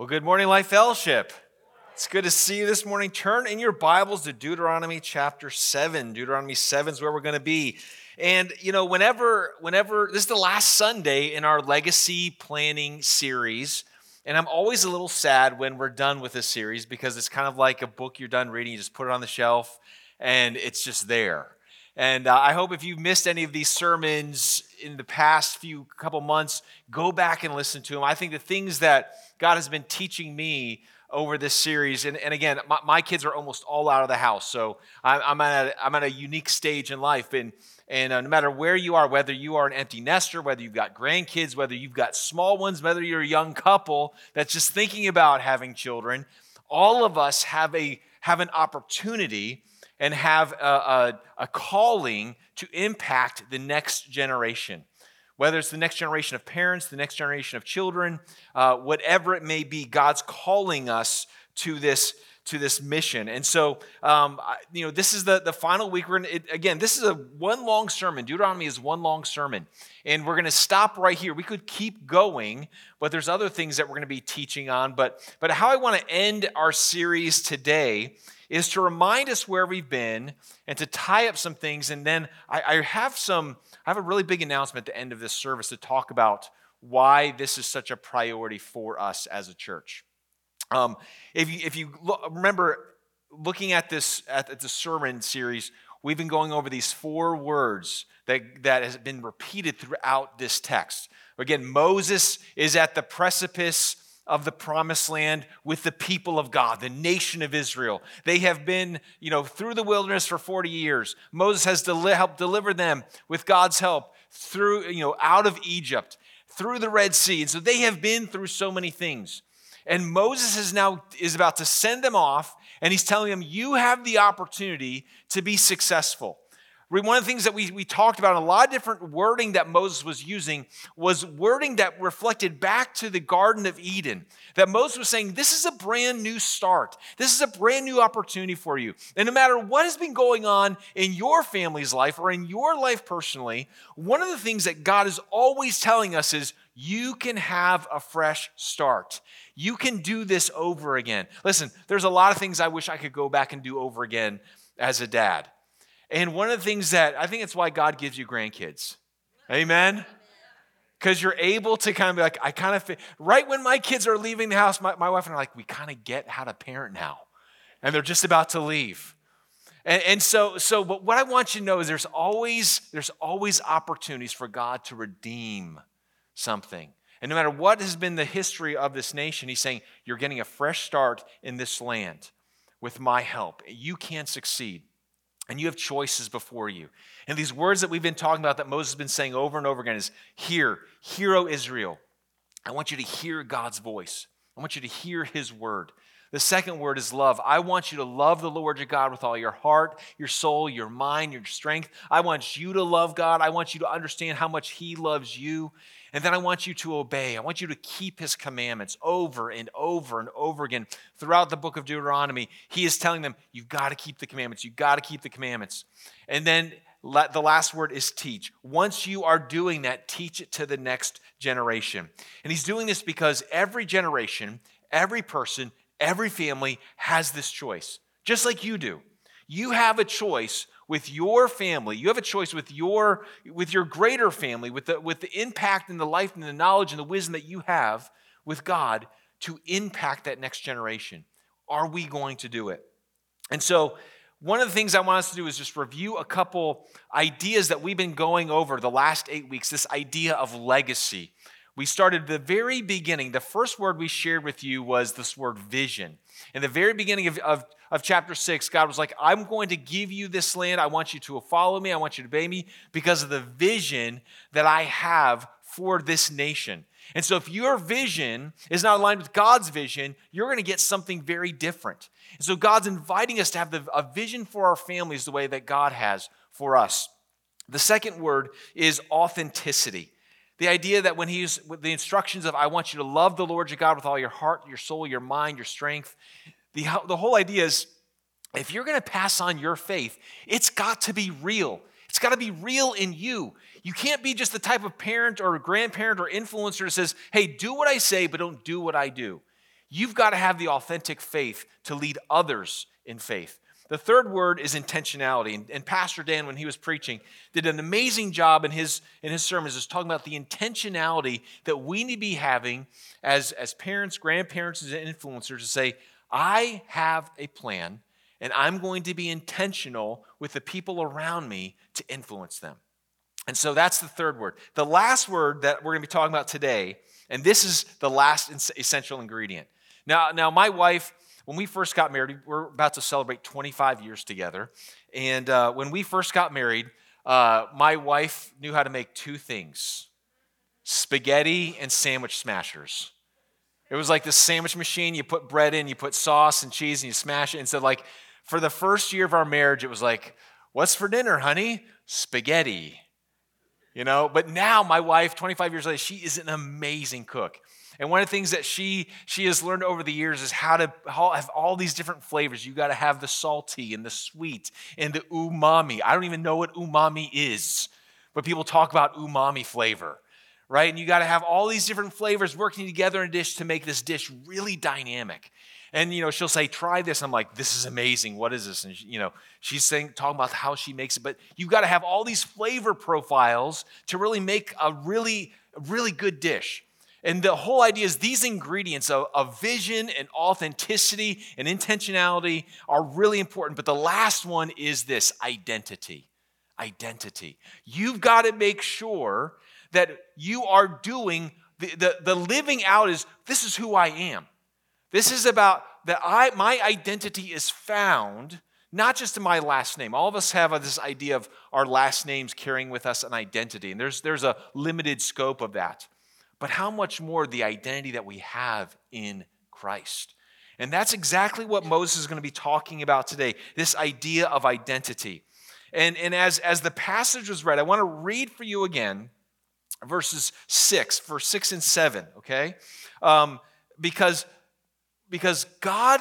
Well, good morning, Life Fellowship. It's good to see you this morning. Turn in your Bibles to Deuteronomy chapter 7. Deuteronomy 7 is where we're going to be. And you know, whenever whenever this is the last Sunday in our legacy planning series, and I'm always a little sad when we're done with this series because it's kind of like a book you're done reading, you just put it on the shelf and it's just there. And uh, I hope if you've missed any of these sermons in the past few couple months, go back and listen to them. I think the things that God has been teaching me over this series, and, and again, my, my kids are almost all out of the house, so I'm, I'm, at, a, I'm at a unique stage in life. And, and uh, no matter where you are, whether you are an empty nester, whether you've got grandkids, whether you've got small ones, whether you're a young couple that's just thinking about having children, all of us have, a, have an opportunity and have a, a, a calling to impact the next generation whether it's the next generation of parents, the next generation of children, uh, whatever it may be, God's calling us to this to this mission. And so, um, you know, this is the, the final week. We're gonna, it, again, this is a one long sermon. Deuteronomy is one long sermon. And we're going to stop right here. We could keep going, but there's other things that we're going to be teaching on. But, but how I want to end our series today is to remind us where we've been and to tie up some things. And then I, I have some, I have a really big announcement at the end of this service to talk about why this is such a priority for us as a church. Um, if you, if you look, remember looking at this at, at the sermon series, we've been going over these four words that, that has been repeated throughout this text. Again, Moses is at the precipice of the promised land with the people of God, the nation of Israel. They have been, you know, through the wilderness for 40 years. Moses has deli- helped deliver them with God's help through, you know, out of Egypt, through the Red Sea. And so they have been through so many things. And Moses is now is about to send them off, and he's telling them, You have the opportunity to be successful. One of the things that we, we talked about, a lot of different wording that Moses was using, was wording that reflected back to the Garden of Eden. That Moses was saying, This is a brand new start. This is a brand new opportunity for you. And no matter what has been going on in your family's life or in your life personally, one of the things that God is always telling us is, You can have a fresh start. You can do this over again. Listen, there's a lot of things I wish I could go back and do over again as a dad. And one of the things that I think it's why God gives you grandkids. Amen? Because you're able to kind of be like, I kind of, right when my kids are leaving the house, my, my wife and I are like, we kind of get how to parent now. And they're just about to leave. And, and so, so, but what I want you to know is there's always, there's always opportunities for God to redeem something. And no matter what has been the history of this nation, he's saying, You're getting a fresh start in this land with my help. You can succeed and you have choices before you. And these words that we've been talking about that Moses has been saying over and over again is hear, hear, O Israel. I want you to hear God's voice. I want you to hear his word. The second word is love. I want you to love the Lord your God with all your heart, your soul, your mind, your strength. I want you to love God. I want you to understand how much he loves you. And then I want you to obey. I want you to keep his commandments over and over and over again. Throughout the book of Deuteronomy, he is telling them, you've got to keep the commandments. You've got to keep the commandments. And then let, the last word is teach. Once you are doing that, teach it to the next generation. And he's doing this because every generation, every person, every family has this choice, just like you do. You have a choice with your family. You have a choice with your, with your greater family, with the, with the impact and the life and the knowledge and the wisdom that you have with God to impact that next generation. Are we going to do it? And so, one of the things I want us to do is just review a couple ideas that we've been going over the last eight weeks this idea of legacy. We started the very beginning. The first word we shared with you was this word vision. In the very beginning of, of, of, chapter six, God was like, I'm going to give you this land. I want you to follow me. I want you to obey me because of the vision that I have for this nation. And so, if your vision is not aligned with God's vision, you're going to get something very different. And so, God's inviting us to have the, a vision for our families the way that God has for us. The second word is authenticity. The idea that when he's with the instructions of, I want you to love the Lord your God with all your heart, your soul, your mind, your strength, the, the whole idea is if you're going to pass on your faith, it's got to be real. It's got to be real in you. You can't be just the type of parent or grandparent or influencer that says, hey, do what I say, but don't do what I do. You've got to have the authentic faith to lead others in faith. The third word is intentionality. And, Pastor Dan, when he was preaching, did an amazing job in his, in his sermons, is talking about the intentionality that we need to be having as, as parents, grandparents, and influencers to say, I have a plan, and I'm going to be intentional with the people around me to influence them. And so that's the third word. The last word that we're going to be talking about today, and this is the last essential ingredient. Now, now my wife, when we first got married, we're about to celebrate 25 years together. And uh, when we first got married, uh, my wife knew how to make two things spaghetti and sandwich smashers. It was like this sandwich machine. You put bread in, you put sauce and cheese, and you smash it. And so, like, for the first year of our marriage, it was like, What's for dinner, honey? Spaghetti. You know, but now my wife, 25 years later, she is an amazing cook. And one of the things that she she has learned over the years is how to have all these different flavors. You got to have the salty and the sweet and the umami. I don't even know what umami is, but people talk about umami flavor, right? And you got to have all these different flavors working together in a dish to make this dish really dynamic. And you know, she'll say, "Try this." I'm like, "This is amazing. What is this?" And you know, she's saying, talking about how she makes it. But you've got to have all these flavor profiles to really make a really, really good dish. And the whole idea is these ingredients of, of, vision and authenticity and intentionality are really important. But the last one is this identity. Identity. You've got to make sure that you are doing the, the, the living out is this is who I am. This is about that I my identity is found not just in my last name. All of us have this idea of our last names carrying with us an identity, and there's, there's a limited scope of that but how much more the identity that we have in Christ. And that's exactly what Moses is going to be talking about today this idea of identity. And, and as, as the passage was read, I want to read for you again verses 6, verse 6 and 7, okay? Um, because, because God,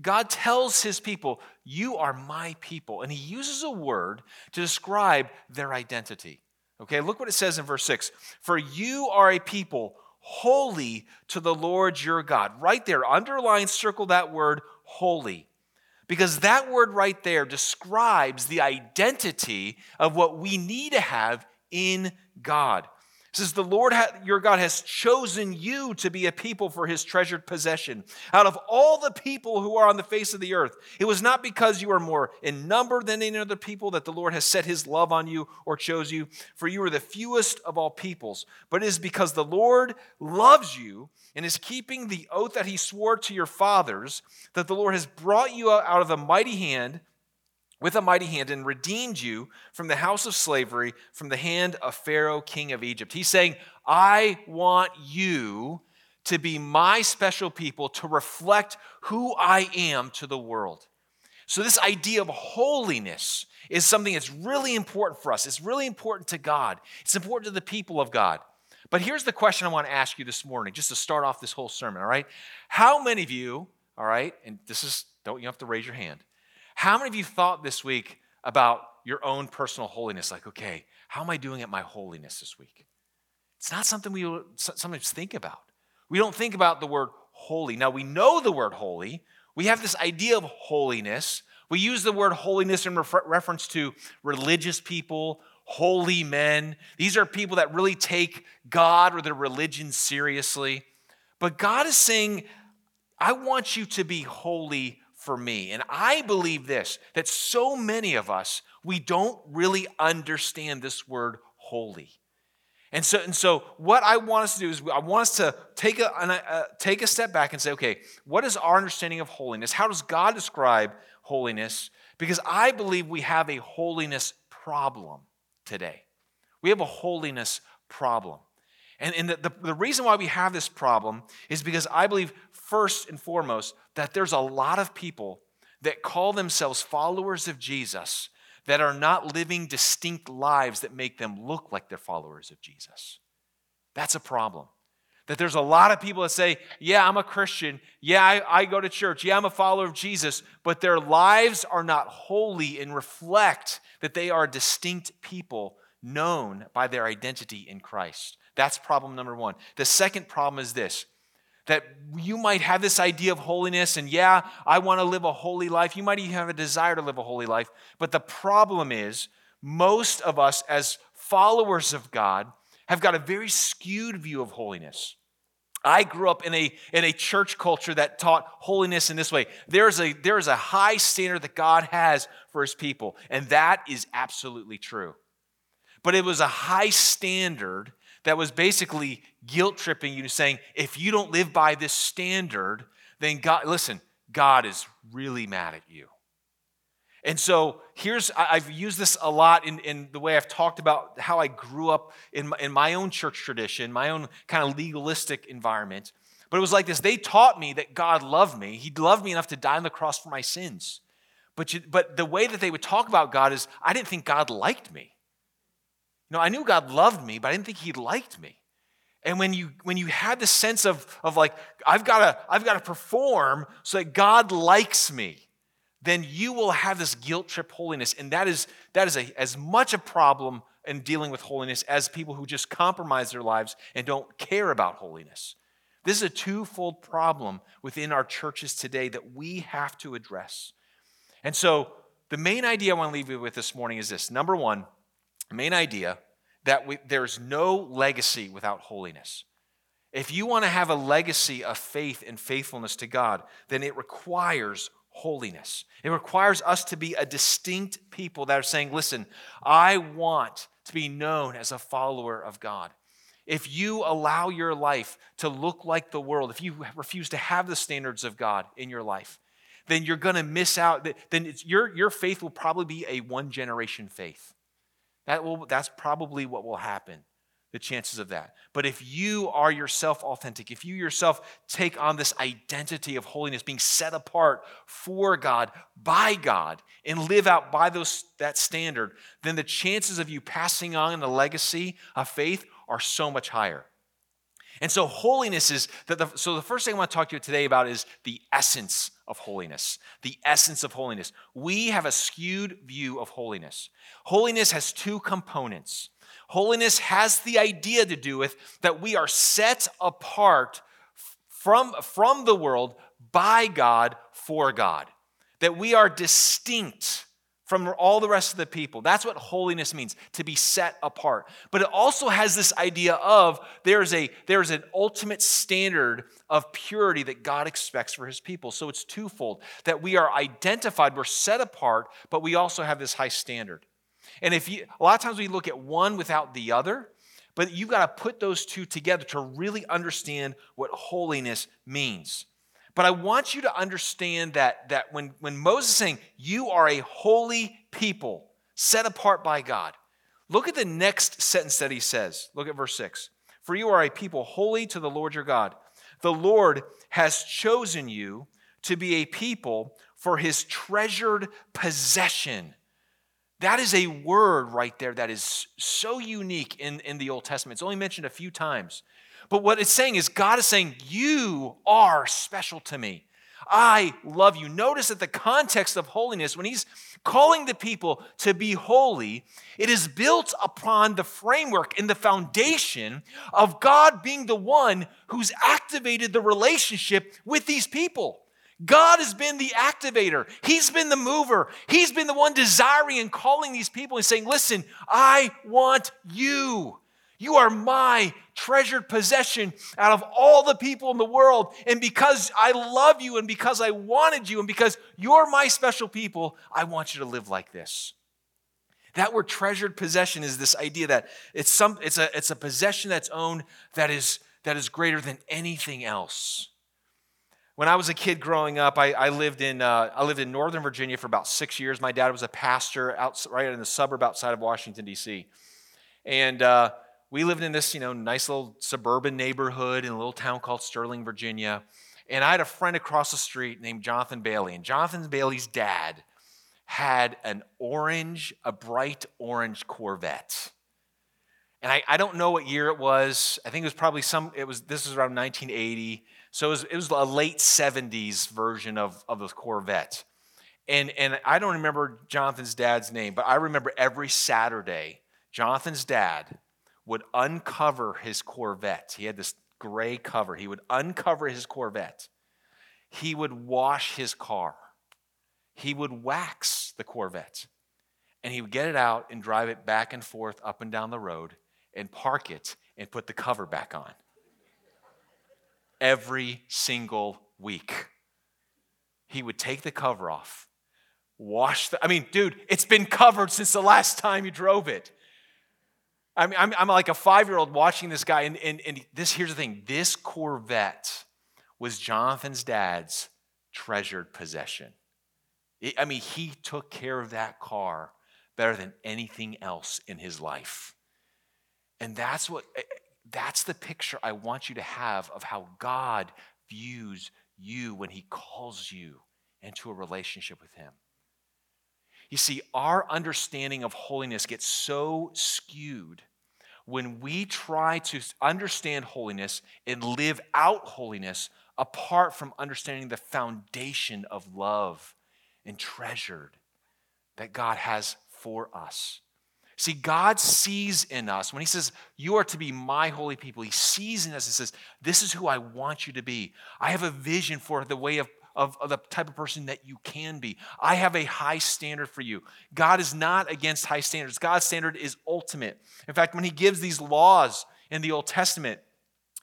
God tells his people, You are my people. And he uses a word to describe their identity. Okay, look what it says in verse 6 For you are a people holy to the Lord your God. Right there, underline, circle that word holy. Because that word right there describes the identity of what we need to have in God says, The Lord your God has chosen you to be a people for his treasured possession. Out of all the people who are on the face of the earth, it was not because you are more in number than any other people that the Lord has set his love on you or chose you, for you are the fewest of all peoples, but it is because the Lord loves you and is keeping the oath that he swore to your fathers that the Lord has brought you out of the mighty hand with a mighty hand and redeemed you from the house of slavery, from the hand of Pharaoh, king of Egypt. He's saying, I want you to be my special people to reflect who I am to the world. So, this idea of holiness is something that's really important for us. It's really important to God, it's important to the people of God. But here's the question I want to ask you this morning, just to start off this whole sermon, all right? How many of you, all right, and this is, don't you have to raise your hand, how many of you thought this week about your own personal holiness? Like, okay, how am I doing at my holiness this week? It's not something we sometimes think about. We don't think about the word holy. Now, we know the word holy. We have this idea of holiness. We use the word holiness in refer- reference to religious people, holy men. These are people that really take God or their religion seriously. But God is saying, I want you to be holy for me. And I believe this that so many of us, we don't really understand this word holy. And so, and so what I want us to do is I want us to take a, a, uh, take a step back and say, okay, what is our understanding of holiness? How does God describe holiness? Because I believe we have a holiness problem today. We have a holiness problem. And, and the, the, the reason why we have this problem is because I believe, first and foremost, that there's a lot of people that call themselves followers of Jesus that are not living distinct lives that make them look like they're followers of Jesus. That's a problem. That there's a lot of people that say, Yeah, I'm a Christian. Yeah, I, I, go to church. Yeah, I'm a follower of Jesus. But their lives are not holy and reflect that they are distinct people known by their identity in Christ. That's problem number one. The second problem is this that you might have this idea of holiness, and yeah, I want to live a holy life. You might even have a desire to live a holy life. But the problem is, most of us, as followers of God, have got a very skewed view of holiness. I grew up in a, in a church culture that taught holiness in this way. There's a, there's a high standard that God has for his people, and that is absolutely true. But it was a high standard that was basically guilt tripping you, to saying, if you don't live by this standard, then God, listen, God is really mad at you. And so here's, I've used this a lot in, in the way I've talked about how I grew up in my, in my own church tradition, my own kind of legalistic environment. But it was like this they taught me that God loved me. He loved me enough to die on the cross for my sins. But, you, but the way that they would talk about God is, I didn't think God liked me. You know, I knew God loved me, but I didn't think He liked me. And when you when you had this sense of, of like, I've got to I've got to perform so that God likes me, then you will have this guilt trip holiness. And that is, that is a, as much a problem in dealing with holiness as people who just compromise their lives and don't care about holiness. This is a twofold problem within our churches today that we have to address. And so, the main idea I want to leave you with this morning is this number one, main idea that we, there's no legacy without holiness. If you want to have a legacy of faith and faithfulness to God, then it requires holiness. It requires us to be a distinct people that are saying, listen, I want to be known as a follower of God. If you allow your life to look like the world, if you refuse to have the standards of God in your life, then you're going to miss out. Then your, your faith will probably be a one generation faith. That will, that's probably what will happen the chances of that. But if you are yourself authentic, if you yourself take on this identity of holiness, being set apart for God, by God, and live out by those, that standard, then the chances of you passing on the legacy of faith are so much higher. And so holiness is that the, so the first thing I want to talk to you today about is the essence of holiness. The essence of holiness. We have a skewed view of holiness. Holiness has two components. Holiness has the idea to do with that we are set apart from, from the world by God for God, that we are distinct from all the rest of the people. That's what holiness means, to be set apart. But it also has this idea of there's a there's an ultimate standard of purity that God expects for his people. So it's twofold that we are identified, we're set apart, but we also have this high standard. And if you, a lot of times we look at one without the other, but you've got to put those two together to really understand what holiness means. But I want you to understand that, that when, when Moses is saying, You are a holy people, set apart by God, look at the next sentence that he says. Look at verse 6. For you are a people holy to the Lord your God. The Lord has chosen you to be a people for his treasured possession that is a word right there that is so unique in, in the Old Testament. It's only mentioned a few times. But what it's saying is, God is saying, You are special to me. I love you. Notice that the context of holiness, when he's calling the people to be holy, it is built upon the framework and the foundation of God being the one who's activated the relationship with these people. God has been the activator. He's been the mover. He's been the one desiring and calling these people and saying, Listen, I want you. You are my treasured possession out of all the people in the world. And because I love you and because I wanted you and because you're my special people, I want you to live like this. That word treasured possession is this idea that it's, some, it's, a, it's a possession that's owned that is, that is greater than anything else. When I was a kid growing up, I, I lived in uh, I lived in Northern Virginia for about six years. My dad was a pastor out right in the suburb outside of Washington D.C. And uh, we lived in this you know nice little suburban neighborhood in a little town called Sterling, Virginia. And I had a friend across the street named Jonathan Bailey. And Jonathan Bailey's dad had an orange, a bright orange Corvette. And I, I don't know what year it was. I think it was probably some, it was, this was around 1980. So it was, it was a late 70s version of, of the Corvette. And, and I don't remember Jonathan's dad's name, but I remember every Saturday, Jonathan's dad would uncover his Corvette. He had this gray cover. He would uncover his Corvette. He would wash his car. He would wax the Corvette. And he would get it out and drive it back and forth up and down the road and park it and put the cover back on. Every single week. He would take the cover off, wash the, I mean, dude, it's been covered since the last time you drove it. I mean, I'm, I'm like a five year old watching this guy, and, and, and this, here's the thing this Corvette was Jonathan's dad's treasured possession. It, I mean, he took care of that car better than anything else in his life. And that's what eh, that's the picture I want you to have of how God views you when he calls you into a relationship with him. You see, our understanding of holiness gets so skewed when we try to understand holiness and live out holiness apart from understanding the foundation of love and treasured that God has for us. See, God sees in us, when He says, You are to be my holy people, He sees in us and says, This is who I want you to be. I have a vision for the way of, of, of, the type of person that you can be. I have a high standard for you. God is not against high standards, God's standard is ultimate. In fact, when He gives these laws in the Old Testament,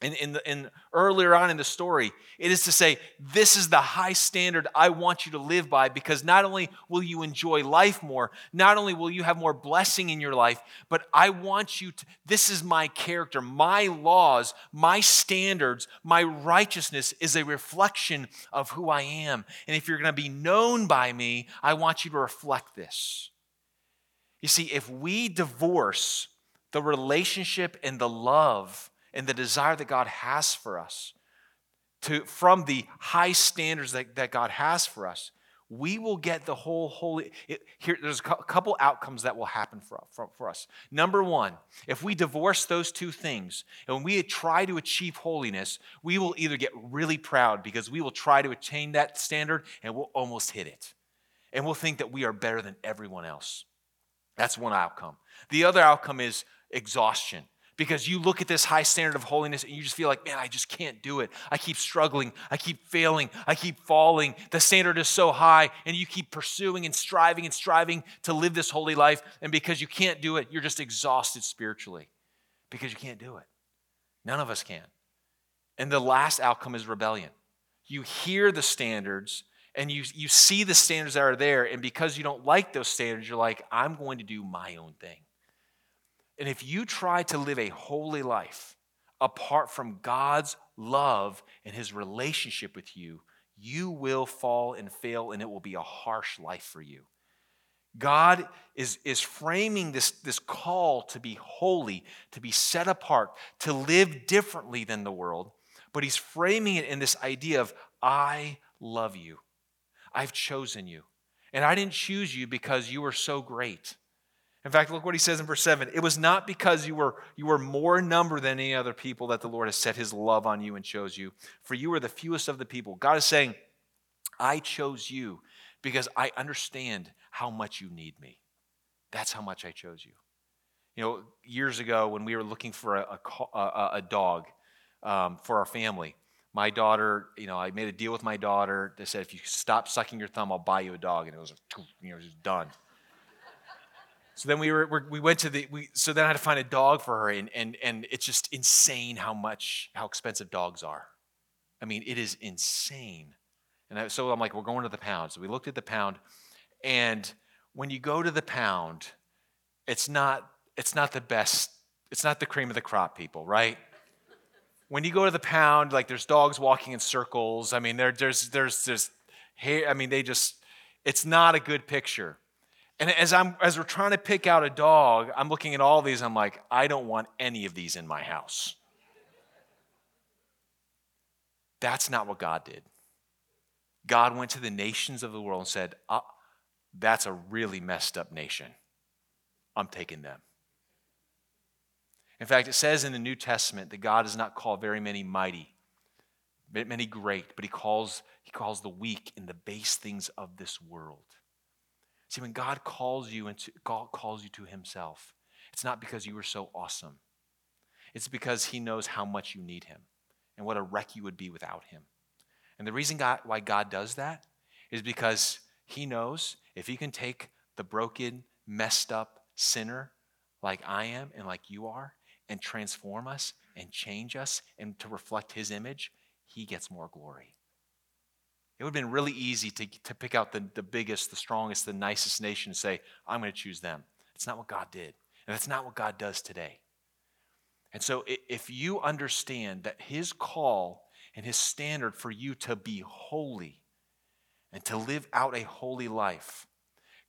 in, in, the, in earlier on in the story it is to say this is the high standard i want you to live by because not only will you enjoy life more not only will you have more blessing in your life but i want you to this is my character. My laws my standards my righteousness is a reflection of who i am. And if you're going to be known by me i want you to reflect this. You see if we divorce the relationship and the love and the desire that God has for us, to, from the high standards that, that God has for us, we will get the whole holy. It, here, there's a couple outcomes that will happen for, for, for us. Number one, if we divorce those two things and we try to achieve holiness, we will either get really proud because we will try to attain that standard and we'll almost hit it. And we'll think that we are better than everyone else. That's one outcome. The other outcome is exhaustion because you look at this high standard of holiness and you just feel like, man, I just can't do it. I keep struggling. I keep failing. I keep falling. The standard is so high, and you keep pursuing and striving and striving to live this holy life. And because you can't do it, you're just exhausted spiritually because you can't do it. None of us can. And the last outcome is rebellion. You hear the standards and you, you see the standards that are there, and because you don't like those standards, you're like, I'm going to do my own thing. And if you try to live a holy life apart from God's love and his relationship with you, you will fall and fail, and it will be a harsh life for you. God is, is framing this, this call to be holy, to be set apart, to live differently than the world, but he's framing it in this idea of, I love you. I've chosen you. And I didn't choose you because you were so great. In fact, look what he says in verse 7. It was not because you were, you were more in number than any other people that the Lord has set his love on you and chose you, for you were the fewest of the people. God is saying, I chose you because I understand how much you need me. That's how much I chose you. You know, years ago when we were looking for a, a, a dog um, for our family, my daughter, you know, I made a deal with my daughter. They said, if you stop sucking your thumb, I'll buy you a dog. And it was, you know, it was done. So then we were, we went to the, we, so then I had to find a dog for her, and, and, and it's just insane how much, how expensive dogs are. I mean, it is insane. And I, so I'm like, we're going to the pound. So we looked at the pound, and when you go to the pound, it's not, it's not the best, it's not the cream of the crop, people, right? When you go to the pound, like there's dogs walking in circles. I mean, there, there's, there's, there's hair. I mean, they just, it's not a good picture. And as I'm as we're trying to pick out a dog, I'm looking at all these. I'm like, I don't want any of these in my house. That's not what God did. God went to the nations of the world and said, uh, That's a really messed up nation. I'm taking them. In fact, it says in the New Testament that God does not call very many mighty, many great, but he calls, he calls the weak in the base things of this world. See, when God calls you into God calls you to himself, it's not because you were so awesome. It's because he knows how much you need him. and what a wreck you would be without him. And the reason God, why God does that is because he knows if he can take the broken, messed up sinner like I am and like you are and transform us and change us and to reflect his image, he gets more glory. It would have been really easy to, to pick out the, the biggest, the strongest, the nicest nation and say, I'm going to choose them. It's not what God did. And that's not what God does today. And so if you understand that his call and his standard for you to be holy and to live out a holy life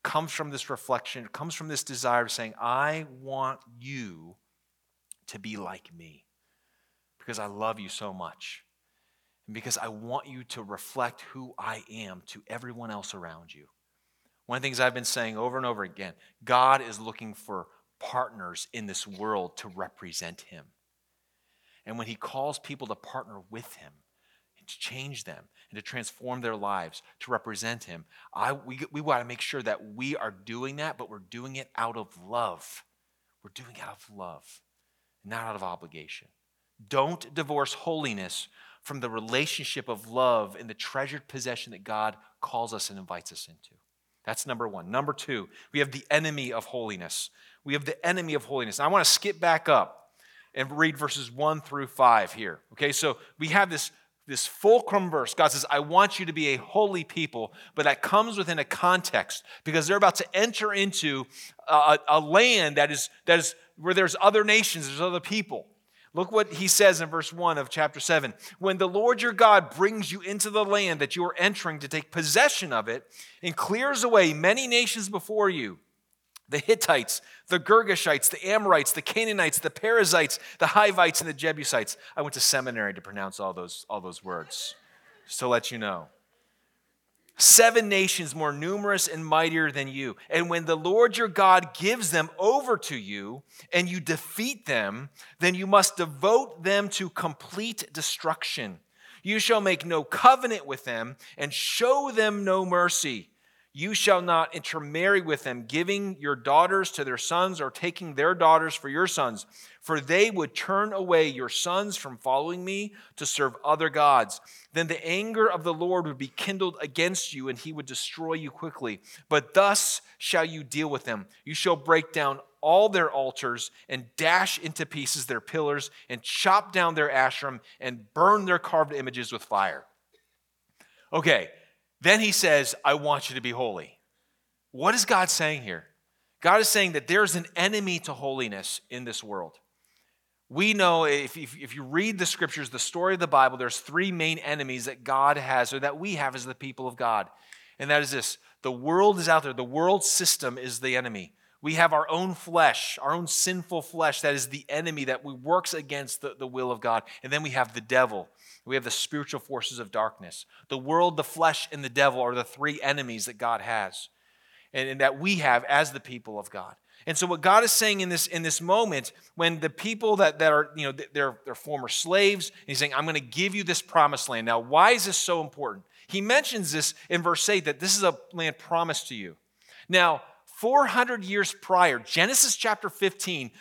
comes from this reflection, it comes from this desire of saying, I want you to be like me because I love you so much because I want you to reflect who I am to everyone else around you. One of the things I've been saying over and over again God is looking for partners in this world to represent Him. And when He calls people to partner with Him, to change them and to transform their lives to represent him I, we, we want to make sure that we are doing that but we're doing it out of love we're doing it out of love not out of obligation don't divorce holiness from the relationship of love and the treasured possession that God calls us and invites us into. That's number one. Number two, we have the enemy of holiness. We have the enemy of holiness. I want to skip back up and read verses one through five here. Okay, so we have this, this fulcrum verse. God says, I want you to be a holy people, but that comes within a context because they're about to enter into a, a land that is, that is where there's other nations, there's other people. Look what he says in verse 1 of chapter 7. When the Lord your God brings you into the land that you are entering to take possession of it and clears away many nations before you the Hittites, the Girgashites, the Amorites, the Canaanites, the Perizzites, the Hivites, and the Jebusites. I went to seminary to pronounce all those, all those words, just to let you know seven nations more numerous and mightier than you. And when the Lord your God gives them over to you and you defeat them, then you must devote them to complete destruction. You shall make no covenant with them and show them no mercy. You shall not intermarry with them, giving your daughters to their sons or taking their daughters for your sons, for they would turn away your sons from following me to serve other gods. Then the anger of the Lord would be kindled against you, and he would destroy you quickly. But thus shall you deal with them. You shall break down all their altars and dash into pieces their pillars and chop down their Asherim and burn their carved images with fire. Okay, then he says, I want you to be holy. What is God saying here? God is saying that there's an enemy to holiness in this world. We know if, if, if, you read the scriptures, the story of the Bible, there's three main enemies that God has or that we have as the people of God. And that is this the world is out there, the world system is the enemy. We have our own flesh, our own sinful flesh that is the enemy that works against the, the will of God. And then we have the devil. We have the spiritual forces of darkness. The world, the flesh, and the devil are the three enemies that God has and, and that we have as the people of God. And so what God is saying in this in this moment, when the people that, that are, you know, they're, they're former slaves, he's saying, I'm going to give you this promised land. Now, why is this so important? He mentions this in verse 8 that this is a land promised to you. Now, 400 years prior, Genesis chapter 15,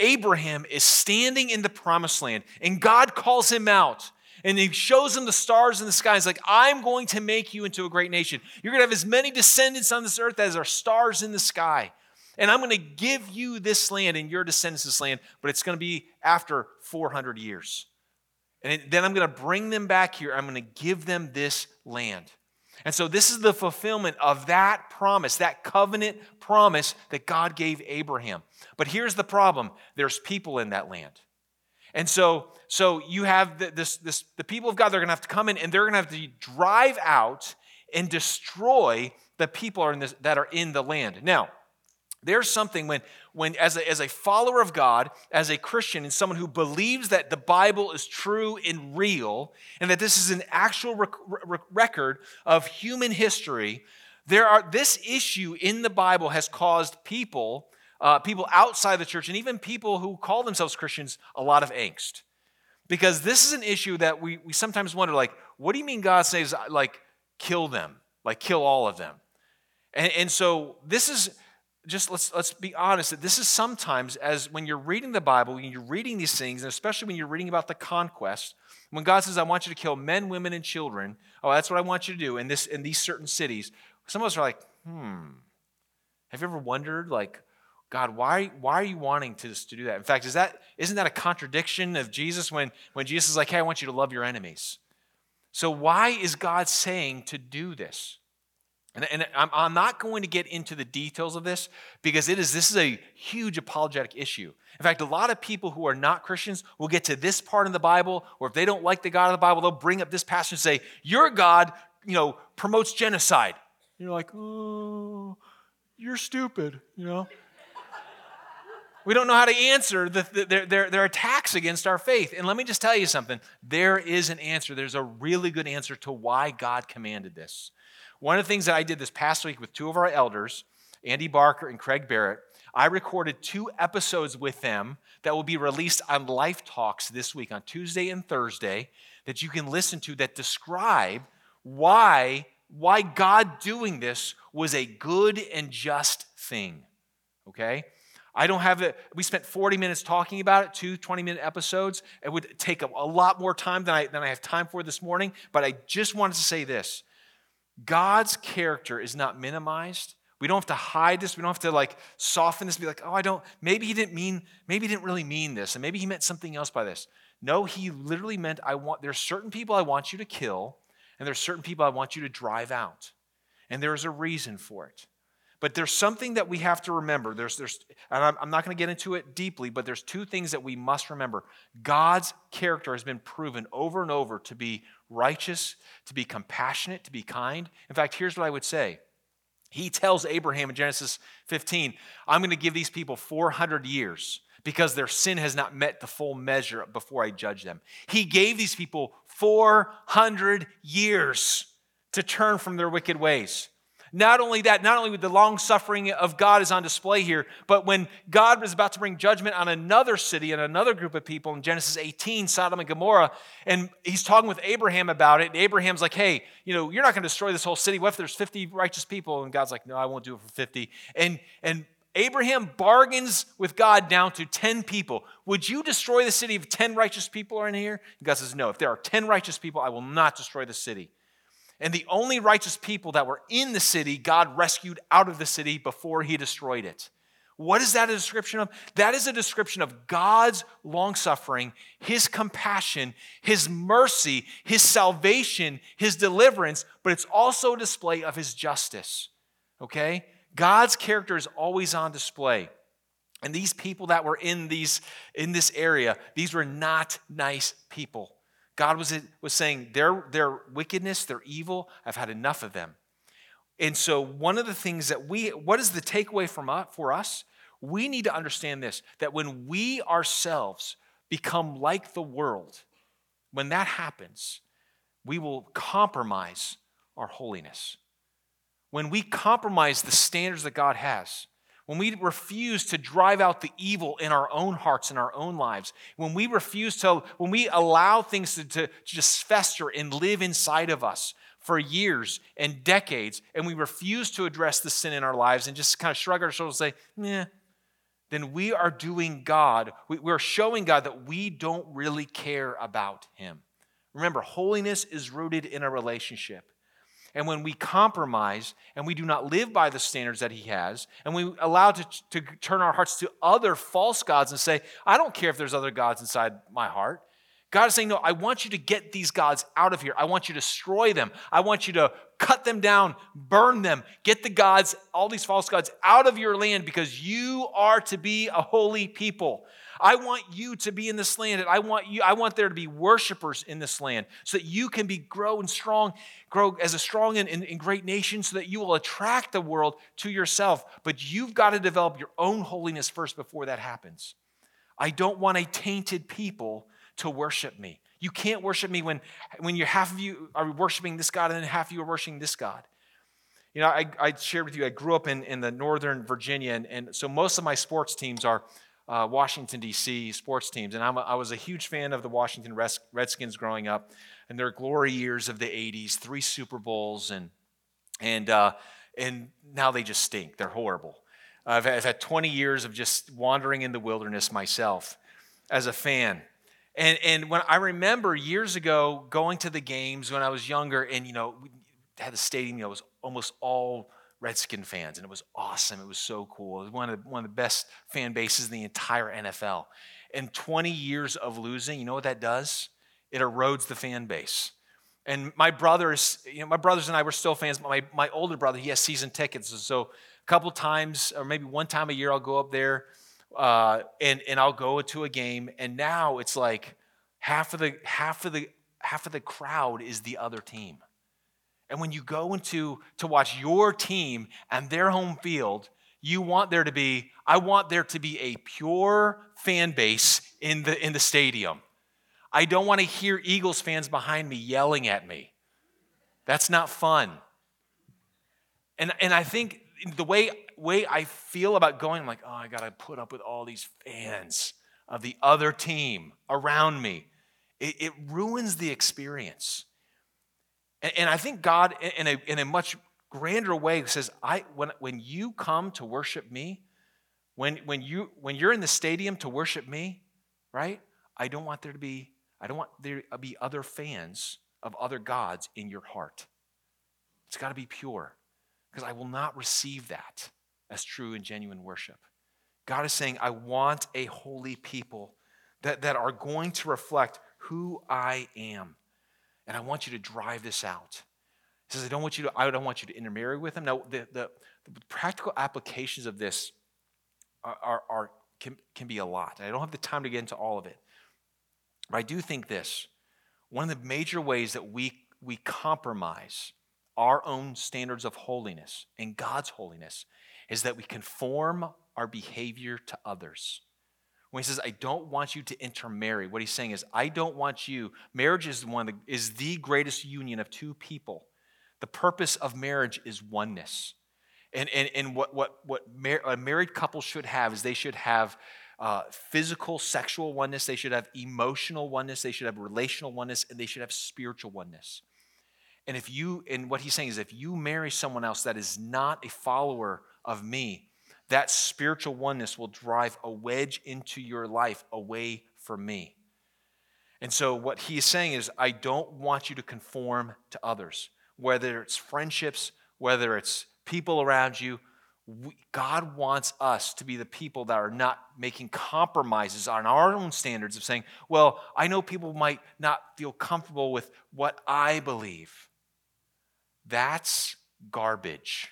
Abraham is standing in the promised land, and God calls him out. And he shows him the stars in the sky. He's like, I'm going to make you into a great nation. You're going to have as many descendants on this earth as are stars in the sky. And I'm going to give you this land and your descendants this land, but it's going to be after 400 years. And then I'm going to bring them back here. I'm going to give them this land. And so, this is the fulfillment of that promise, that covenant promise that God gave Abraham. But here's the problem there's people in that land. And so, so you have this, this, the people of God, they're going to have to come in and they're going to have to drive out and destroy the people are this, that are in the land. Now, there's something when, when as, a, as a follower of God, as a Christian, and someone who believes that the Bible is true and real, and that this is an actual rec- rec- record of human history, there are this issue in the Bible has caused people, uh, people outside the church, and even people who call themselves Christians, a lot of angst. Because this is an issue that we, we sometimes wonder, like, what do you mean God says, like, kill them, like, kill all of them? And, and so this is just let's let's be honest that this is sometimes as when you're reading the Bible, when you're reading these things, and especially when you're reading about the conquest, when God says, "I want you to kill men, women, and children," oh, that's what I want you to do in this in these certain cities. Some of us are like, hmm. Have you ever wondered, like, God, why, why are you wanting to, to do that? In fact, is that, isn't that a contradiction of Jesus when, when Jesus is like, hey, I want you to love your enemies? So, why is God saying to do this? And, and I'm, I'm not going to get into the details of this because it is, this is a huge apologetic issue. In fact, a lot of people who are not Christians will get to this part in the Bible, or if they don't like the God of the Bible, they'll bring up this passage and say, Your God, you know, promotes genocide. And you're like, oh, you're stupid, you know? we don't know how to answer the, the, their, their, their attacks against our faith. And let me just tell you something there is an answer. There's a really good answer to why God commanded this. One of the things that I did this past week with two of our elders, Andy Barker and Craig Barrett, I recorded two episodes with them that will be released on Life Talks this week on Tuesday and Thursday that you can listen to that describe why why God doing this was a good and just thing. Okay? I don't have it. We spent 40 minutes talking about it, two 20 minute episodes. It would take a, a, lot more time than I, than I have time for this morning, but I just wanted to say this God's character is not minimized. We don't have to hide this. We don't have to like soften this, be like, oh, I don't, maybe he didn't mean, maybe he didn't really mean this, and maybe he meant something else by this. No, he literally meant, I want, there's certain people I want you to kill, and there's certain people I want you to drive out. And there's a reason for it. But there's something that we have to remember. There's, there's, and I'm, I'm not going to get into it deeply, but there's two things that we must remember. God's character has been proven over and over to be righteous, to be compassionate, to be kind. In fact, here's what I would say. He tells Abraham in Genesis 15, I'm going to give these people 400 years because their sin has not met the full measure before I judge them. He gave these people 400 years to turn from their wicked ways. Not only that, not only with the long suffering of God is on display here, but when God was about to bring judgment on another city and another group of people in Genesis 18, Sodom and Gomorrah, and he's talking with Abraham about it, and Abraham's like, hey, you know, you're not going to destroy this whole city. What if there's 50 righteous people? And God's like, no, I won't do it for 50. And, and Abraham bargains with God down to 10 people. Would you destroy the city if 10 righteous people are in here? And God says, no. If there are 10 righteous people, I will not destroy the city. And the only righteous people that were in the city, God rescued out of the city before he destroyed it. What is that a description of? That is a description of God's long suffering, his compassion, his mercy, his salvation, his deliverance, but it's also a display of his justice. Okay? God's character is always on display. And these people that were in these in this area, these were not nice people. God was, was saying, their, their wickedness, their evil, I've had enough of them. And so, one of the things that we, what is the takeaway from us, for us? We need to understand this that when we ourselves become like the world, when that happens, we will compromise our holiness. When we compromise the standards that God has, when we refuse to drive out the evil in our own hearts and our own lives, when we refuse to, when we allow things to, to, just fester and live inside of us for years and decades, and we refuse to address the sin in our lives and just kind of shrug our shoulders and say, "Yeah," then we are doing God, we're showing God that we don't really care about Him. Remember, holiness is rooted in a relationship. And when we compromise and we do not live by the standards that He has, and we allow to, to turn our hearts to other false gods and say, I don't care if there's other gods inside my heart. God is saying, No, I want you to get these gods out of here. I want you to destroy them. I want you to cut them down, burn them, get the gods, all these false gods out of your land because you are to be a holy people. I want you to be in this land, and I want you, I want there to be worshipers in this land so that you can be grow and strong, grow as a strong and, and, and great nation so that you will attract the world to yourself. But you've got to develop your own holiness first before that happens. I don't want a tainted people to worship me. You can't worship me when, when you half of you are worshiping this God and then half of you are worshiping this God. You know, I, I shared with you, I grew up in, in the northern Virginia, and, and so most of my sports teams are uh, Washington, D.C. sports teams. And I'm a, I was a huge fan of the Washington Redskins growing up and their glory years of the 80s, three Super Bowls, and, and, uh, and now they just stink. They're horrible. I've, I've had 20 years of just wandering in the wilderness myself as a fan. And, and when I remember years ago going to the games when I was younger, and you know, had the stadium, you know, it was almost all Redskin fans, and it was awesome. It was so cool. It was one of the, one of the best fan bases in the entire NFL. And 20 years of losing, you know what that does? It erodes the fan base. And my brothers, you know, my brothers and I were still fans. My, my older brother, he has season tickets. So a couple times, or maybe one time a year, I'll go up there uh, and, and I'll go to a game. And now it's like half of the half of the half of the crowd is the other team. And when you go into to watch your team and their home field, you want there to be, I want there to be a pure fan base in the in the stadium. I don't want to hear Eagles fans behind me yelling at me. That's not fun. And, and I think the way, way I feel about going, I'm like, oh, I got to put up with all these fans of the other team around me. It, it ruins the experience. And, and I think God, in a, in a much grander way, says, I, when, when you come to worship me, when, when, you, when you're in the stadium to worship me, right? I don't want there to be, I don't want there to be other fans of other gods in your heart. It's got to be pure because I will not receive that as true and genuine worship. God is saying, I want a holy people that, that are going to reflect who I am. And I want you to drive this out. He says, I don't want you to, I don't want you to intermarry with them. Now, the, the, the practical applications of this are, are, are, can, can be a lot. I don't have the time to get into all of it. But I do think this one of the major ways that we, we compromise our own standards of holiness and God's holiness is that we conform our behavior to others. When he says, I don't want you to intermarry, what he's saying is, I don't want you, marriage is one the, is the greatest union of two people. The purpose of marriage is oneness. And, and, and what, what, what mar- a married couple should have is they should have uh, physical, sexual oneness, they should have emotional oneness, they should have relational oneness, and they should have spiritual oneness. And if you, and what he's saying is, if you marry someone else that is not a follower of me, that spiritual oneness will drive a wedge into your life away from me. And so, what he is saying is, I don't want you to conform to others, whether it's friendships, whether it's people around you. We, God wants us to be the people that are not making compromises on our own standards of saying, well, I know people might not feel comfortable with what I believe. That's garbage.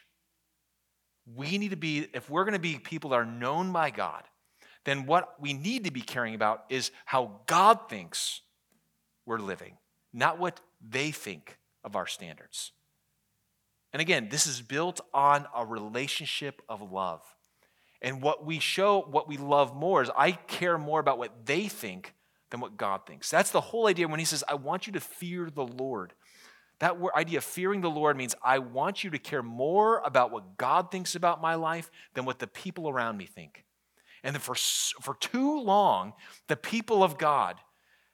We need to be, if we're going to be people that are known by God, then what we need to be caring about is how God thinks we're living, not what they think of our standards. And again, this is built on a relationship of love. And what we show, what we love more is I care more about what they think than what God thinks. That's the whole idea when he says, I want you to fear the Lord. That idea of fearing the Lord means I want you to care more about what God thinks about my life than what the people around me think. And for, for too long, the people of God,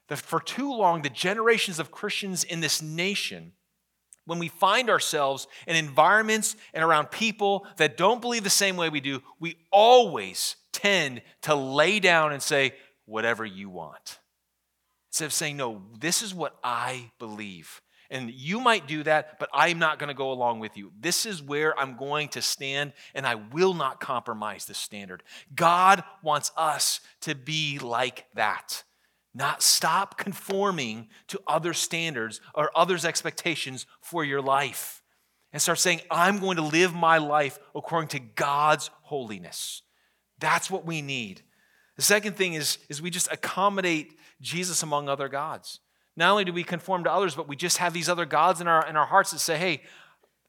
the, for too long, the generations of Christians in this nation, when we find ourselves in environments and around people that don't believe the same way we do, we always tend to lay down and say, whatever you want. Instead of saying, no, this is what I believe. And you might do that, but I'm not going to go along with you. This is where I'm going to stand, and I will not compromise this standard. God wants us to be like that, not stop conforming to other standards or others' expectations for your life, and start saying, I'm going to live my life according to God's holiness. That's what we need. The second thing is, is we just accommodate Jesus among other gods. Not only do we conform to others, but we just have these other gods in our, in our hearts that say, hey,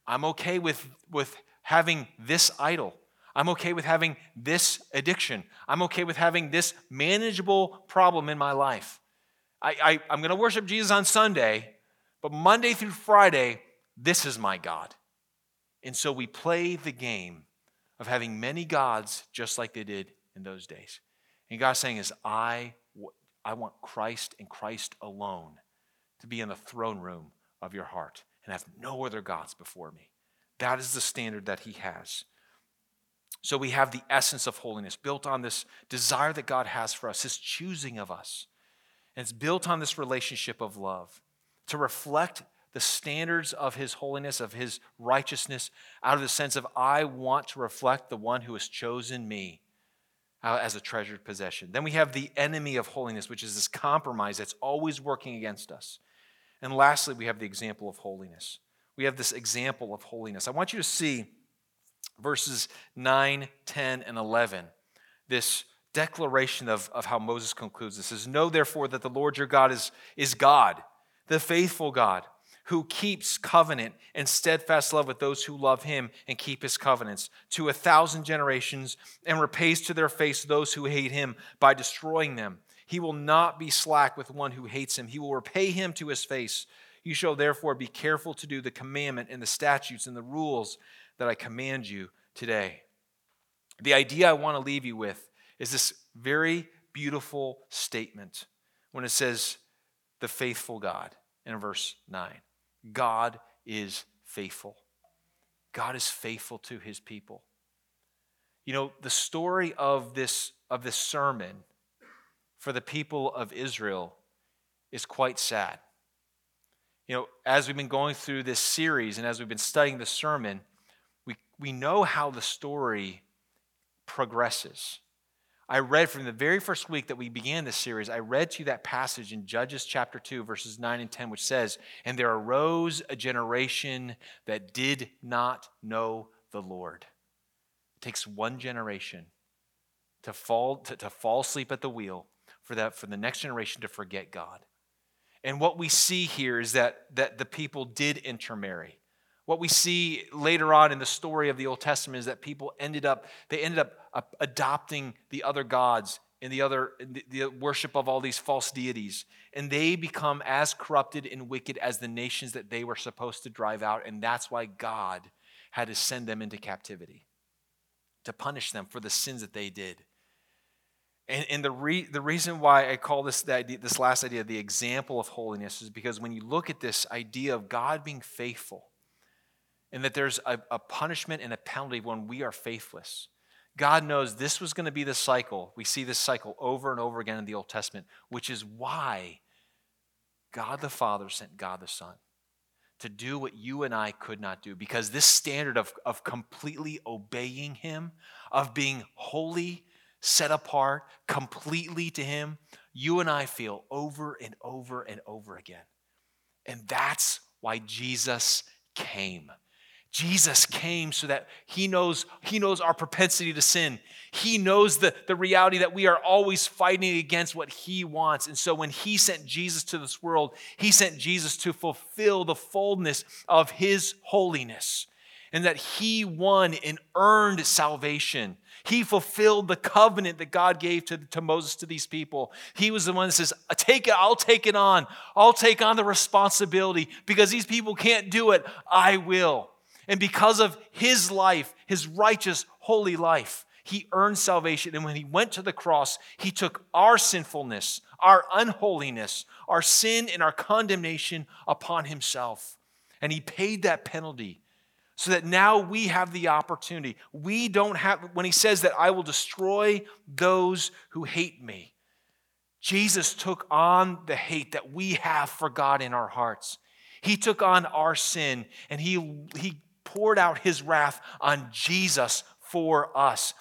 I'm okay with, with having this idol. I'm okay with having this addiction. I'm okay with having this manageable problem in my life. I, I, I'm going to worship Jesus on Sunday, but Monday through Friday, this is my God. And so we play the game of having many gods just like they did in those days. And God's saying is, I I want Christ and Christ alone to be in the throne room of your heart and have no other gods before me. That is the standard that he has. So we have the essence of holiness built on this desire that God has for us, his choosing of us. And it's built on this relationship of love to reflect the standards of his holiness, of his righteousness, out of the sense of, I want to reflect the one who has chosen me uh, as a treasured possession. Then we have the enemy of holiness, which is this compromise that's always working against us. And lastly, we have the example of holiness. We have this example of holiness. I want you to see verses 9, 10, and 11. This declaration of, of how Moses concludes this is Know therefore that the Lord your God is, is God, the faithful God who keeps covenant and steadfast love with those who love him and keep his covenants to a thousand generations and repays to their face those who hate him by destroying them. He will not be slack with one who hates him. He will repay him to his face. You shall therefore be careful to do the commandment and the statutes and the rules that I command you today. The idea I want to leave you with is this very beautiful statement when it says, the faithful God in verse 9. God is faithful. God is faithful to his people. You know, the story of this, of this sermon for the people of Israel is quite sad. You know, as we've been going through this series and as we've been studying the sermon, we, we know how the story progresses. I read from the very first week that we began this series, I read to you that passage in Judges chapter 2, verses 9 and 10, which says, And there arose a generation that did not know the Lord. It takes one generation to fall, to, to fall asleep at the wheel for, that, for the next generation to forget God. And what we see here is that, that the people did intermarry. What we see later on in the story of the Old Testament is that people ended up, they ended up adopting the other gods and the other the, the worship of all these false deities. And they become as corrupted and wicked as the nations that they were supposed to drive out. And that's why God had to send them into captivity to punish them for the sins that they did. And, and the, re, the reason why I call this, idea, this last idea the example of holiness is because when you look at this idea of God being faithful, and that there's a, a punishment and a penalty when we are faithless. God knows this was going to be the cycle. We see this cycle over and over again in the Old Testament, which is why God the Father sent God the Son to do what you and I could not do. Because this standard of, of completely obeying Him, of being holy, set apart completely to Him, you and I feel over and over and over again. And that's why Jesus came. Jesus came so that he knows, he knows our propensity to sin. He knows the, the reality that we are always fighting against what he wants. And so when he sent Jesus to this world, he sent Jesus to fulfill the fullness of his holiness. And that he won and earned salvation. He fulfilled the covenant that God gave to, to Moses to these people. He was the one that says, Take it, I'll take it on. I'll take on the responsibility because these people can't do it. I will. And because of his life, his righteous, holy life, he earned salvation. And when he went to the cross, he took our sinfulness, our unholiness, our sin, and our condemnation upon himself. And he paid that penalty so that now we have the opportunity. We don't have, when he says that I will destroy those who hate me, Jesus took on the hate that we have for God in our hearts. He took on our sin and he, he poured out his wrath on Jesus for us.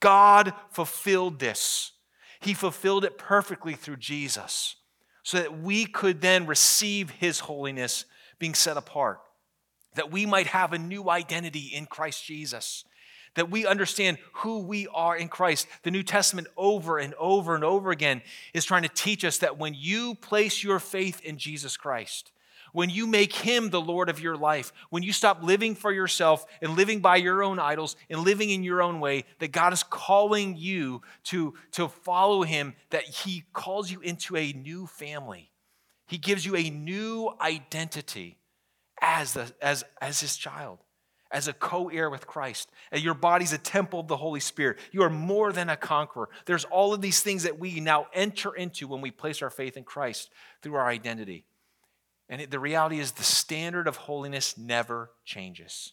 God fulfilled this. He fulfilled it perfectly through Jesus so that we could then receive his holiness being set apart, that we might have a new identity in Christ Jesus, that we understand who we are in Christ. The New Testament, over and over and over again, is trying to teach us that when you place your faith in Jesus Christ, when you make Him the Lord of your life, when you stop living for yourself and living by your own idols and living in your own way, that God is calling you to, to follow Him, that He calls you into a new family. He gives you a new identity as, the, as, as His child as a co heir with Christ. And your body's a temple of the Holy Spirit. You are more than a conqueror. There's all of these things that we now enter into when we place our faith in Christ through our identity. And the reality is, the standard of holiness never changes.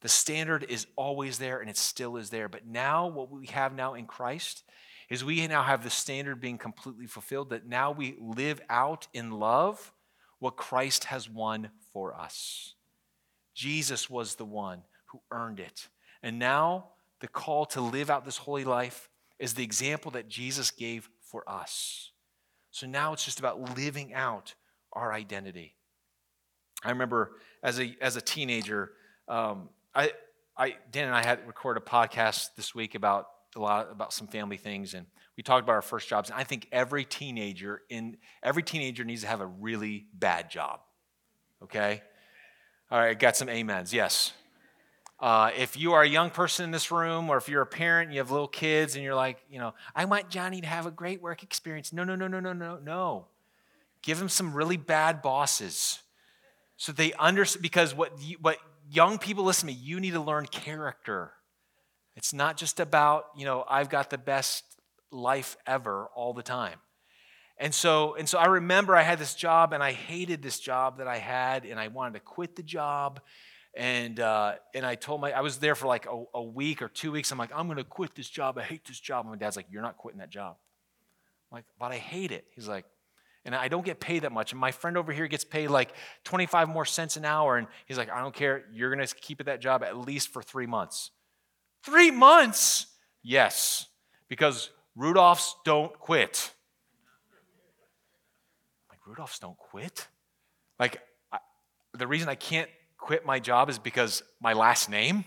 The standard is always there and it still is there. But now, what we have now in Christ is we now have the standard being completely fulfilled, that now we live out in love what Christ has won for us. Jesus was the one who earned it. And now the call to live out this holy life is the example that Jesus gave for us. So now it's just about living out our identity. I remember as a, as a teenager, um, I, I, Dan and I had recorded a podcast this week about a lot about some family things, and we talked about our first jobs. And I think every teenager in every teenager needs to have a really bad job. Okay, all right, got some amens. Yes. Uh, if you are a young person in this room, or if you're a parent, and you have little kids, and you're like, you know, I want Johnny to have a great work experience. No, no, no, no, no, no, no. Give them some really bad bosses, so they understand. Because what what young people listen to me, you need to learn character. It's not just about, you know, I've got the best life ever all the time. And so, and so I remember I had this job and I hated this job that I had and I wanted to quit the job. And, uh, and I told my, I was there for like a, a week or two weeks. I'm like, I'm going to quit this job. I hate this job. And my dad's like, You're not quitting that job. I'm like, but I hate it. He's like, and I don't get paid that much. And my friend over here gets paid like 25 more cents an hour. And he's like, I don't care. You're going to keep at that job at least for three months. Three months? Yes, because Rudolphs don't quit. Like, Rudolphs don't quit? Like, I, the reason I can't quit my job is because my last name?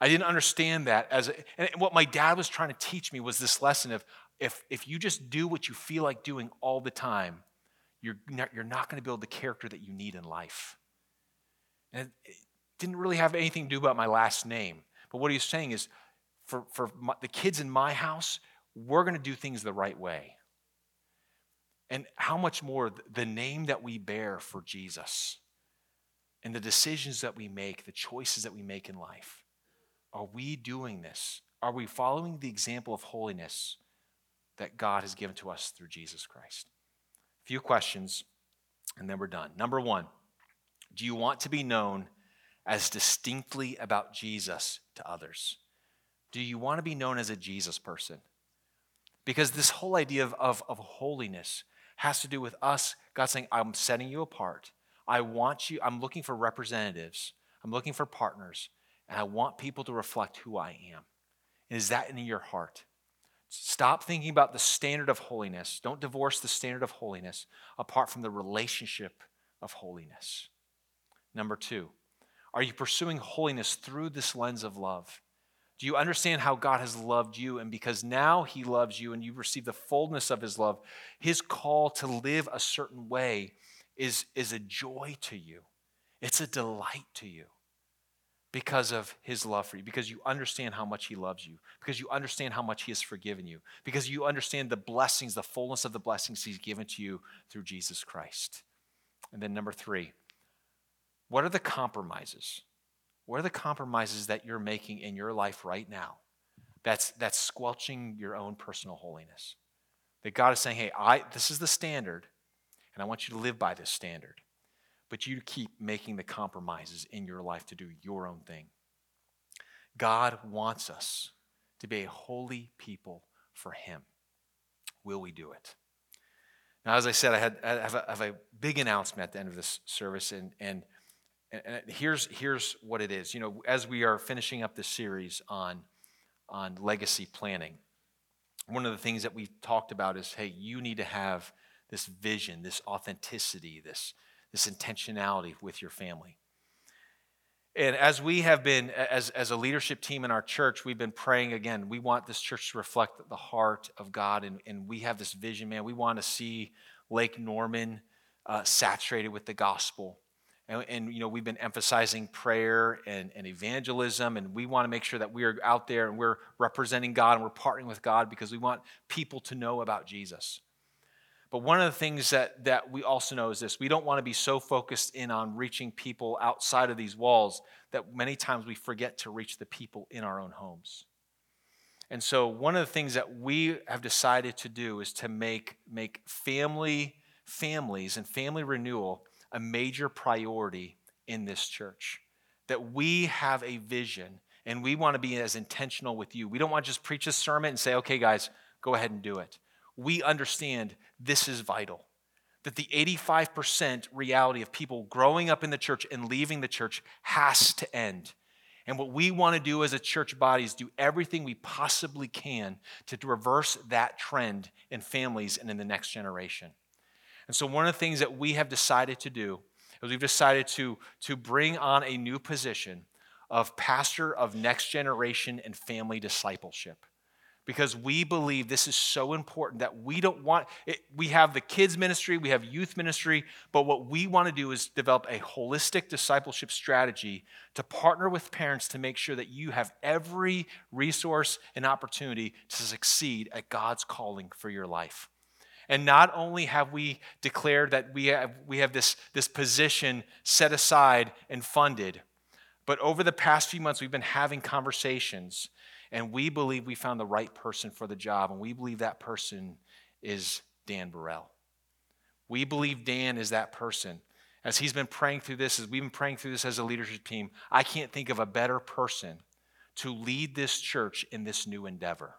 I didn't understand that as a, and what my dad was trying to teach me was this lesson of if, if you just do what you feel like doing all the time, you're not, you're not going to build the character that you need in life. And it didn't really have anything to do about my last name. But what he's saying is for, for my, the kids in my house, we're going to do things the right way. And how much more the name that we bear for Jesus and the decisions that we make, the choices that we make in life. Are we doing this? Are we following the example of holiness that God has given to us through Jesus Christ? A few questions, and then we're done. Number one, do you want to be known as distinctly about Jesus to others? Do you want to be known as a Jesus person? Because this whole idea of, of, of holiness has to do with us, God saying, I'm setting you apart. I want you, I'm looking for representatives, I'm looking for partners, and I want people to reflect who I am. Is that in your heart? Stop thinking about the standard of holiness. Don't divorce the standard of holiness apart from the relationship of holiness. Number two, are you pursuing holiness through this lens of love? Do you understand how God has loved you? And because now He loves you and you've received the fullness of His love, His call to live a certain way is, is a joy to you. It's a delight to you because of his love for you, because you understand how much he loves you, because you understand how much he has forgiven you, because you understand the blessings, the fullness of the blessings he's given to you through Jesus Christ. And then, number three, what are the compromises? What are the compromises that you're making in your life right now that's, that's squelching your own personal holiness? That God is saying, hey, I, this is the standard, and I want you to live by this standard but you keep making the compromises in your life to do your own thing. God wants us to be a holy people for Him. Will we do it? Now, as I said, I, had, I, have, a, I have a big announcement at the end of this service, and, and, and here's, here's what it is. You know, as we are finishing up this series on, on legacy planning, one of the things that we've talked about is hey, you need to have this vision, this authenticity, this, this intentionality with your family. And as we have been, as, as a leadership team in our church, we've been praying again. We want this church to reflect the heart of God, and, and we have this vision, man. We want to see Lake Norman uh, saturated with the gospel. And, and, you know, we've been emphasizing prayer and, and evangelism, and we want to make sure that we are out there and we're representing God and we're partnering with God because we want people to know about Jesus. But one of the things that, that we also know is this we don't want to be so focused in on reaching people outside of these walls that many times we forget to reach the people in our own homes. And so, one of the things that we have decided to do is to make, make family, families, and family renewal a major priority in this church. that we have a vision and we want to be as intentional with you. We don't want to just preach a sermon and say, okay, guys, go ahead and do it. We understand this is vital. That the 85% reality of people growing up in the church and leaving the church has to end. And what we want to do as a church body is do everything we possibly can to reverse that trend in families and in the next generation. And so, one of the things that we have decided to do is we've decided to, to bring on a new position of pastor of next generation and family discipleship because we believe this is so important that we don't want it, we have the kids ministry we have youth ministry but what we want to do is develop a holistic discipleship strategy to partner with parents to make sure that you have every resource and opportunity to succeed at god's calling for your life. And not only have we declared that we have, we have this, this position set aside and funded but over the past few months, we've been having conversations, and we believe we found the right person for the job, and we believe that person is Dan Burrell. We believe Dan is that person. As he's been praying through this, as we've been praying through this as a leadership team, I can't think of a better person to lead this church in this new endeavor.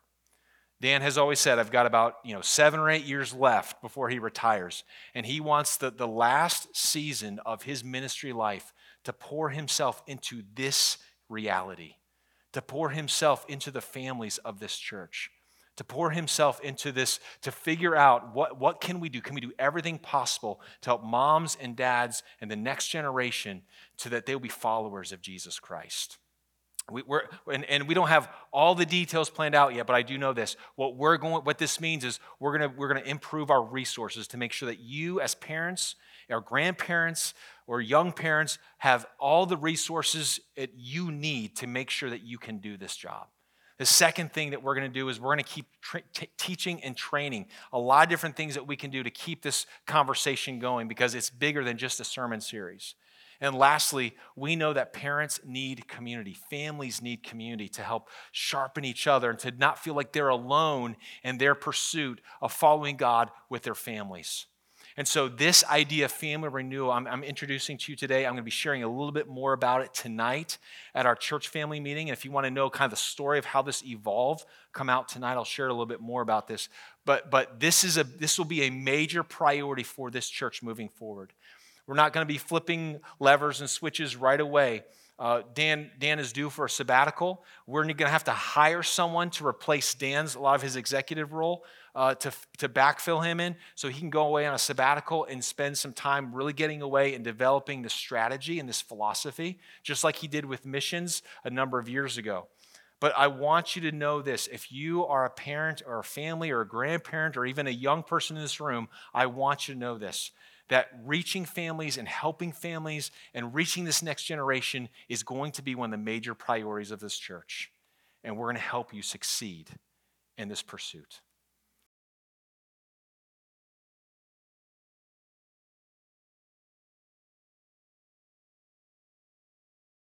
Dan has always said, I've got about you know, seven or eight years left before he retires. And he wants the, the last season of his ministry life to pour himself into this reality, to pour himself into the families of this church, to pour himself into this, to figure out what, what can we do? Can we do everything possible to help moms and dads and the next generation so that they'll be followers of Jesus Christ? We, are and, and, we don't have all the details planned out yet, but I do know this. What we're going, what this means is we're gonna we're gonna improve our resources to make sure that you, as parents, our grandparents, or young parents have all the resources that you need to make sure that you can do this job. The second thing that we're going to do is we're going to keep tra- t- teaching and training a lot of different things that we can do to keep this conversation going because it's bigger than just a sermon series. And lastly, we know that parents need community, families need community to help sharpen each other and to not feel like they're alone in their pursuit of following God with their families. And so, this idea of family renewal, I'm, I'm, introducing to you today. I'm going to be sharing a little bit more about it tonight at our church family meeting. And if you want to know kind of the story of how this evolved, come out tonight. I'll share a little bit more about this. But, but this, is a, this will be a major priority for this church moving forward. We're not going to be flipping levers and switches right away. Uh, Dan, Dan is due for a sabbatical. We're going to have to hire someone to replace Dan's, a lot of his executive role uh, to, to backfill him in so he can go away on a sabbatical and spend some time really getting away and developing the strategy and this philosophy, just like he did with missions a number of years ago. But I want you to know this if you are a parent or a family or a grandparent or even a young person in this room, I want you to know this that reaching families and helping families and reaching this next generation is going to be one of the major priorities of this church. And we're going to help you succeed in this pursuit.